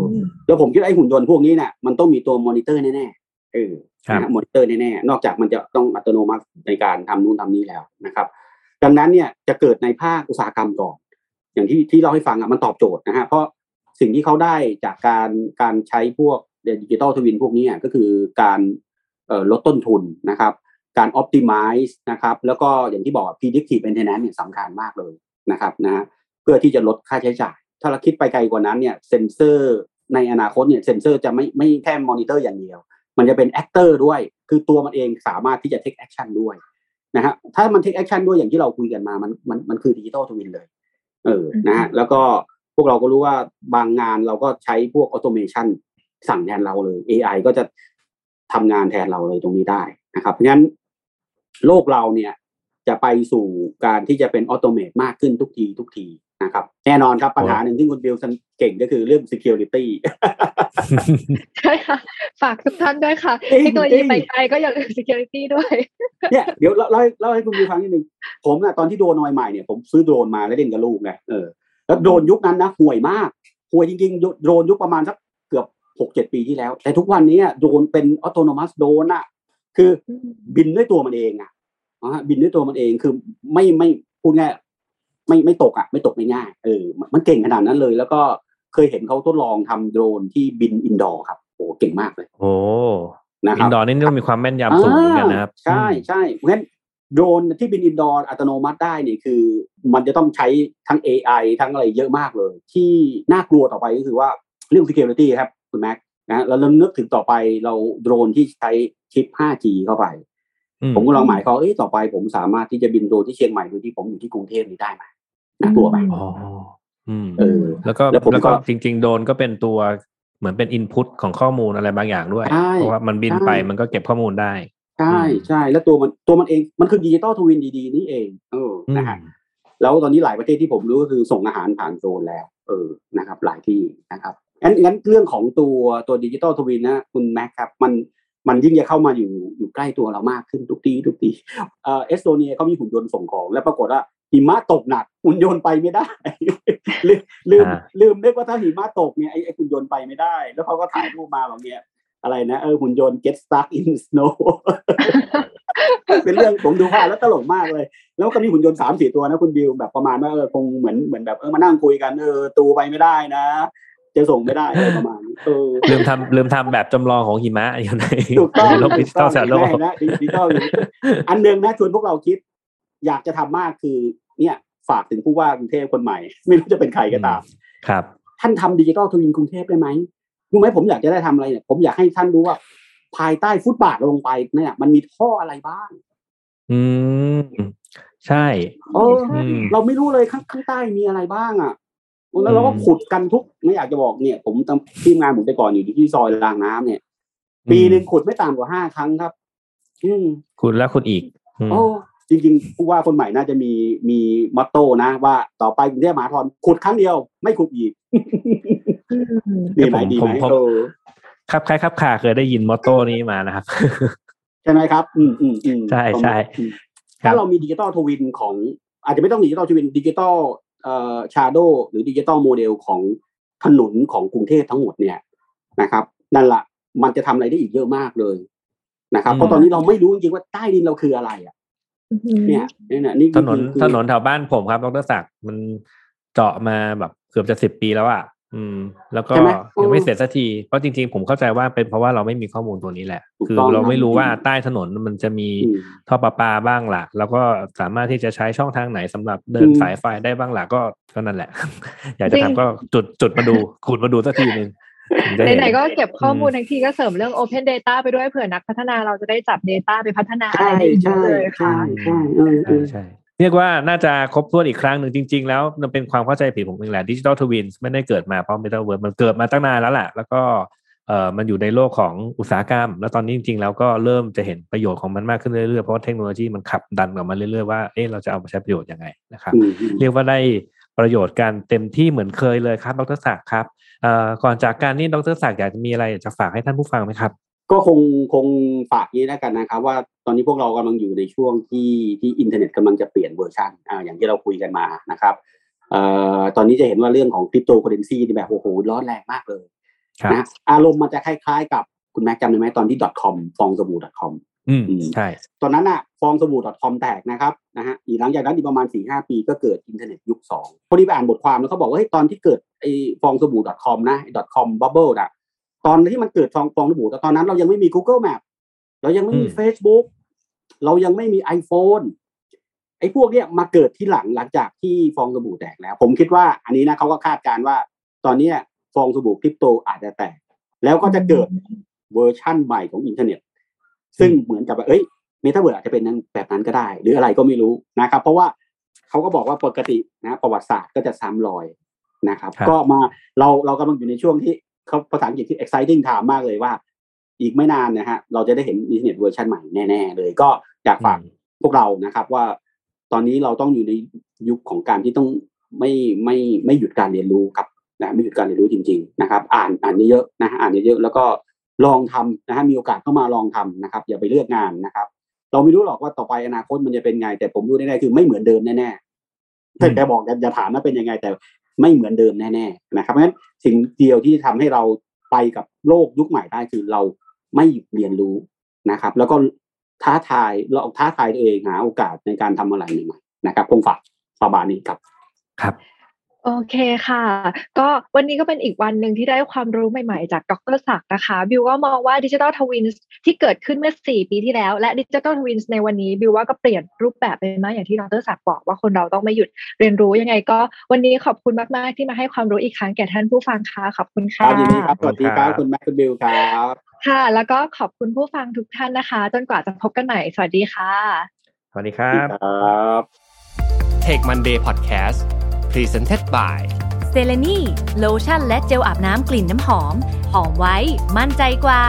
แล้วผมคิดว่าไอ้หุ่นยนต์พวกนี้เนี่ยมันต้องมีตัวมอนิเตอร์แน่ๆเออครับนะฮะ มอนิเตอร์แน่ๆนอกจากมันจะต้องอัตโนมัติในการทำนู่นทำนี่แล้วนะครับ ดังนั้นเนี่ยจะเกิดในภาคอุตสาหกรรมก่อน อย่างที่ที่เล่าให้ฟังอะมันตอบโจทย์นะฮะเพราะสิ่งที่เขาได้จากการการใช้พวก digital twin พวกนี้อะก็คือการลดต้นทุนนะครับ การ optimize นะครับ แล้วก็อย่างที่บอก predictive maintenance เนี่ยสำคัญมากเลยนะครับนะเพื่อที่จะลดค่าใช้จ่าย ถ้าเราคิดไปไกลกว่านั้นเนี่ยเซนเซอร์ในอนาคตเนี่ยเซนเซอร์จะไม่ไม่แค่มอนิเตอร์อย่างเดียว มันจะเป็น actor ด้วย คือตัวมันเองสามารถที่จะ take action ด้วยนะฮะถ้ามัน take action ด้วยอย่างที่เราคุยกันมามันมันมันคือ digital twin เลยเออนะฮะแล้วก็พวกเราก็รู้ว่าบางงานเราก็ใช้พวก automation สั่งแทนเราเลย AI ก็จะทำงานแทนเราเลยตรงนี้ได้นะครับเพราะฉะนั้นโลกเราเนี่ยจะไปสู่การที่จะเป็น automate มากขึ้นทุกทีทุกที นะครับแน่นอนครับปัญหาหนึ่งที่คุณบิวสันเก่งก็คือเรื่อง security ใช่ค่ะ ฝากทุกท่านด้วยค่ะจริง ๆ เทคโนโลยียิ่งไปไกลก็อย่าลืม security ด้วยเนี่ยเดี๋ยวเล่าเล่าให้เล่าให้คุณบิวฟังนิดนึงผมนะตอนที่โดรนใหม่ๆเนี่ยผมซื้อโดรนมาแล้วเล่นกับลูกนะเออแล้วโดรนยุคนั้นนะห่วยมากห่วยจริงๆ โดรนยุคประมาณสักเกือบหกเจ็ดปีที่แล้ว แต่ทุกวันนี้โดรนเป็น autonomous drone อะคือบินด้วยตัวมันเองอะนะฮะบินด้วยตัวมันเองคือไม่ไม่พูดง่าย ไม่ไม่ตกอะไม่ตกไม่ง่ายเออมันเก่งขนาดนั้นเลย แล้วก็เคยเห็นเขาทดลองทำโดรนที่บิน indoor ครับโอ้เก่งมากเลย โอ้นะคอิรันบ indoor นี่ต้องมีความแม่นยำสูงเหมือนกันนะครับอ่าใช่ใช่เพราะฉะนั้นโดรนที่บิน indoor อัตโนมัติได้เนี่ยคือ มันจะต้องใช้ทั้ง AI ทั้งอะไรเยอะมากเลย ที่น่ากลัวต่อไปก็คือว่าเรื่อง security ครับคุณแม็กนะแล้วเรานึกถึงต่อไปเราโดรนที่ใช้ชิป 5G เข้าไปอืมผมก็ลองถามเขาเอ้ยต่อไปผมสามารถที่จะบินโดรนที่เชียงใหม่โดยที่ผมอยู่ที่กรุงเทพนี้ได้ไหม น่ากลัวไหมอ๋ออืมเออ แล้วก็แล้วผมแล้วก็ก็จริง ๆ โดรนก็เป็นตัวเหมือนเป็น input ของข้อมูลอะไรบางอย่างด้วยใช่เพราะว่ามันบินใช่ไปมันก็เก็บข้อมูลได้ ใช่อืมใช่แล้วตัวมันตัวมันเองมันคือ digital twin ดีๆนี่เองเอออืมนะฮะแล้วตอนนี้หลายประเทศที่ผมรู้ก็คือส่งอาหารผ่านโดรนแล้ว เออนะครับ หลายที่นะครับงั้นงั้นเรื่องของตัวตัว digital twin นะคุณแม็กครับ มันมันยิ่งจะเข้ามาอยู่อยู่ใกล้ตัวเรามากขึ้นทุกทีทุกทีเออเอสโตเนียเขามีหุ่นยนต์ส่งของ แล้วปรากฏว่า หิมะตกหนักหุ่นยนต์ไปไม่ได้ ลืมลืมอ่าลืมนึกว่าถ้าหิมะตกเนี่ยไอ้ไอ้หุ่นยนต์ไปไม่ได้ แล้วเขาก็ถ่ายรูปมาแบบเนี้ยอะไรนะเออหุ่นยนต์ get stuck in snow เป็นเรื่องผมดูภาพแล้วตลกมากเลย แล้วก็มีหุ่นยนต์สามสี่ตัวนะคุณบิวแบบประมาณว่าเออคงเหมือนเหมือนแบบเออมานั่งคุยกันเออตูไปไม่ได้นะ จะส่งไม่ได้อะไรประมาณนี้เออลืมทำลืมทำแบบจำลองของหิมะอยู่ในถูกต้องในโลก digital shadow ใช่นะดิจิตอลอันหนึ่งนะชวนพวกเราคิด อยากจะทำมากคือเนี่ยฝากถึงผู้ว่ากรุงเทพคนใหม่ ไม่รู้จะเป็นใครก็ตาม ครับ ท่านทำดิจิตอลทวินกรุงเทพได้ไหมรู้ไหมผมอยากจะได้ทำอะไรเนี่ยผมอยากให้ท่านรู้ว่า ภายใต้ฟุตบาทลงไปเนี่ยมันมีท่ออะไรบ้าง อืม ใช่เอออืมเราไม่รู้เลยข้างข้างใต้มีอะไรบ้างอะแล้วเราก็ขุดกันทุกไม่อยากจะบอกเนี่ย ผมทำทีมงานผมแต่ก่อนอยู่ที่ซอยรางน้ำเนี่ย ปีหนึ่งขุดไม่ต่ำกว่าห้าครั้งครับ อืมคุณแล้วคุณอีกอืมโอ้ จริงๆผู้ว่าคนใหม่น่าจะมีมี motto นะว่าต่อไปกรุงเทพมหานครขุดครั้งเดียวไม่ขุดอีกดีไหมดีไหมเออครับคล้ายครับขาเคยได้ยิน motto นี้มานะครับ ใช่ไหมครับ อืมอืมอืมใช่ใช่อืมถ้าเรามี digital twin ของ อาจจะไม่ต้อง digital twin digital เอ่อ shadow หรือ digital model ของถนนของกรุงเทพทั้งหมดเนี่ยนะครับนั่นแหละมันจะทำอะไรได้อีกเยอะมากเลยนะครับเพราะตอนนี้เราไม่รู้จริงๆว่าใต้ดินเราคืออะไรอะ เนี่ยเนี่ยนี่ถนนคือถนนแถวบ้านผมครับดรศักดิ์มันเจาะมาแบบเกือบจะสิบปีแล้วอะอืม แล้วก็ใช่ไหมยังไม่เสร็จสักทีเพราะจริงๆ ผมเข้าใจว่าเป็นเพราะว่าเราไม่มีข้อมูลตัวนี้แหละถูกคือต้องเราไม่ครับรู้ว่าใต้ถนนมันจะมีอืมท่อประปาบ้างล่ะ แล้วก็สามารถที่จะใช้ช่องทางไหนสำหรับเดินอืมสายไฟได้บ้างล่ะก็ก็นั่นแหละ อยากจะจริงทำก็จุดจุดมาดูขุดมาดูสักทีหนึ่งถึงจะเไหนๆก็เก็บข้อมูลอืมทั้งทีก็เสริมเรื่อง Open Data ไปด้วยเผื่อนักพัฒนาเราจะได้จับ Data ไปพัฒนาอะไรใช่ได้อีกเยใช่อะเลยค่ะใช่ใช่เออเอใช่อใช่เรียกว่าน่าจะครบถ้วนอีกครั้งหนึ่งจริง ๆ แล้วมันเป็นความเข้าใจผิดผมเองแหละดิจิ t a ลทวินส์ไม่ได้เกิดมาเพราะ m e t a เวิร์มันเกิดมาตั้งนานแล้วแหละแล้วก็เอ่อมันอยู่ในโลกของอุตสาหกรรม แล้วตอนนี้จริงๆแล้วก็เริ่มจะเห็นประโยชน์ของมันมากขึ้นเรื่อยๆ เพราะว่าเทคโนโลยีมันขับดันออกมาเรื่อยๆว่าเอ๊ะเราจะเอามาใช้ประโยชน์ยังไงนะครับอืมอืมเรียกว่าได้ประโยชน์กันเต็มที่เหมือนเคยเลยครับดร.ศักดิ์ครับเอ่อ ก่อนจากการนี่ดร.ศักดิ์อยากจะมีอะไรจะฝากให้ท่านผู้ฟังไหมครับ ก็คงคงฝากนี้แล้วกันนะครับ ว่าตอนนี้พวกเรากำลังอยู่ในช่วงที่ที่อินเทอร์เน็ตกำลังจะเปลี่ยนเวอร์ชันอ่าอย่างที่เราคุยกันมานะครับเอ่อตอนนี้จะเห็นว่าเรื่องของคริปโตเคอเรนซีนี่แบบโอ้โหร้อนแรงมากเลยครับนะอารมณ์มันจะคล้ายๆกับคุณแม็กจำได้ไหมตอนที่ .com ฟองสบู่ .com อืมอืมใช่ตอนนั้นอะฟองสบู่ .com แตกนะครับนะฮะอีกหลังจากนั้นอีกประมาณสี่ห้าปีก็เกิดอินเทอร์เน็ตยุคสองพอดีไปอ่านบทความแล้วเขาบอกว่าเฮ้ยตอนที่เกิดไอ้ฟองสบู่ .com นะไอ้ .com bubble อะตอนที่มันเกิดฟองฟองสบู่แต่ตอนนั้นเรายังไม่มี Google Map เรายังไม่มีอืม Facebook เรายังไม่มี iPhone ไอ้พวกเนี้ยมาเกิดที่หลังหลังจากที่ฟองสบู่แตกแล้ว ผมคิดว่าอันนี้นะเขาก็คาดการณ์ว่า ตอนเนี้ยฟองสบู่คริปโตอาจจะแตก แล้วก็จะเกิดเวอร์ชั่นใหม่ของอินเทอร์เน็ต ซึ่งเหมือนกับว่าเอ้ยเมตาเวิร์สอาจจะเป็นนั้นแบบนั้นก็ได้ หรืออะไรก็ไม่รู้นะครับ เพราะว่าเขาก็บอกว่าปกตินะประวัติศาสตร์ก็จะซ้ำรอยนะครับครับ ก็มาเราเรากำลังอยู่ในช่วงที่เขาภาษาอังกฤษที่ exciting time มากเลยว่า อีกไม่นานนะฮะเราจะได้เห็นอินเทอร์เน็ตเวอร์ชันใหม่แน่ๆเลยก็อยากฝากพวกเรานะครับว่าตอนนี้เราต้องอยู่ในยุคของการที่ต้องไม่ไม่ไม่หยุดการเรียนรู้ครับนะไม่หยุดการเรียนรู้จริง ๆ นะครับ อ่านอ่านเยอะๆนะฮะอ่านเยอะๆแล้วก็ ลองทำนะฮะมีโอกาสเข้ามาลองทำนะครับ อย่าไปเลือกงานนะครับ เราไม่รู้หรอกว่าต่อไปอนาคตมันจะเป็นไง แต่ผมรู้แน่ๆคือไม่เหมือนเดิมแน่ๆถ้าแกบอกอย่าถามว่าเป็นยังไง แต่ไม่เหมือนเดิมแน่ๆนะครับเพราะฉะนั้นสิ่งเดียวที่ทำให้เราไปกับโลกยุคใหม่ได้คือเราไม่หยุดเรียนรู้นะครับ แล้วก็ท้าทายเราท้าทายตัวเองหาโอกาสในการทำอะไรใหม่ๆนะครับคงฝากประมาณนี้ครับ ครับ โอเคค่ะ ก็วันนี้ก็เป็นอีกวันหนึ่งที่ได้ความรู้ใหม่ๆ จากดรศักดิ์นะคะ บิวก็มองว่าดิจิ t a ลทวินส์ที่เกิดขึ้นเมื่อ 4 ปีที่แล้ว และดิจิ t a ลทวินส์ในวันนี้ บิวว่าก็เปลี่ยนรูปแบบไปมากอย่างที่ดรศักดิ์บอกว่าคนเราต้องไม่หยุดเรียนรู้ยังไงก็ วันนี้ขอบคุณมากๆ ที่มาให้ความรู้อีกครั้งแก่ท่านผู้ฟังค่ะขอบคุณค่ะรับยินดีครับ สวัสดีครับครับบคุณแม็กซ์คุณบิวครับค่ะ แล้วก็ขอบคุณผู้ฟังทุกท่านนะคะ จนกว่าจะพบกันใหม่สวัสดีค่ะ สวัสดีครับครับ Take Monday Podcast Presented by เซเลนีโลชั่นและเจลอาบน้ำกลิ่นน้ำหอม หอมไว้ มั่นใจกว่า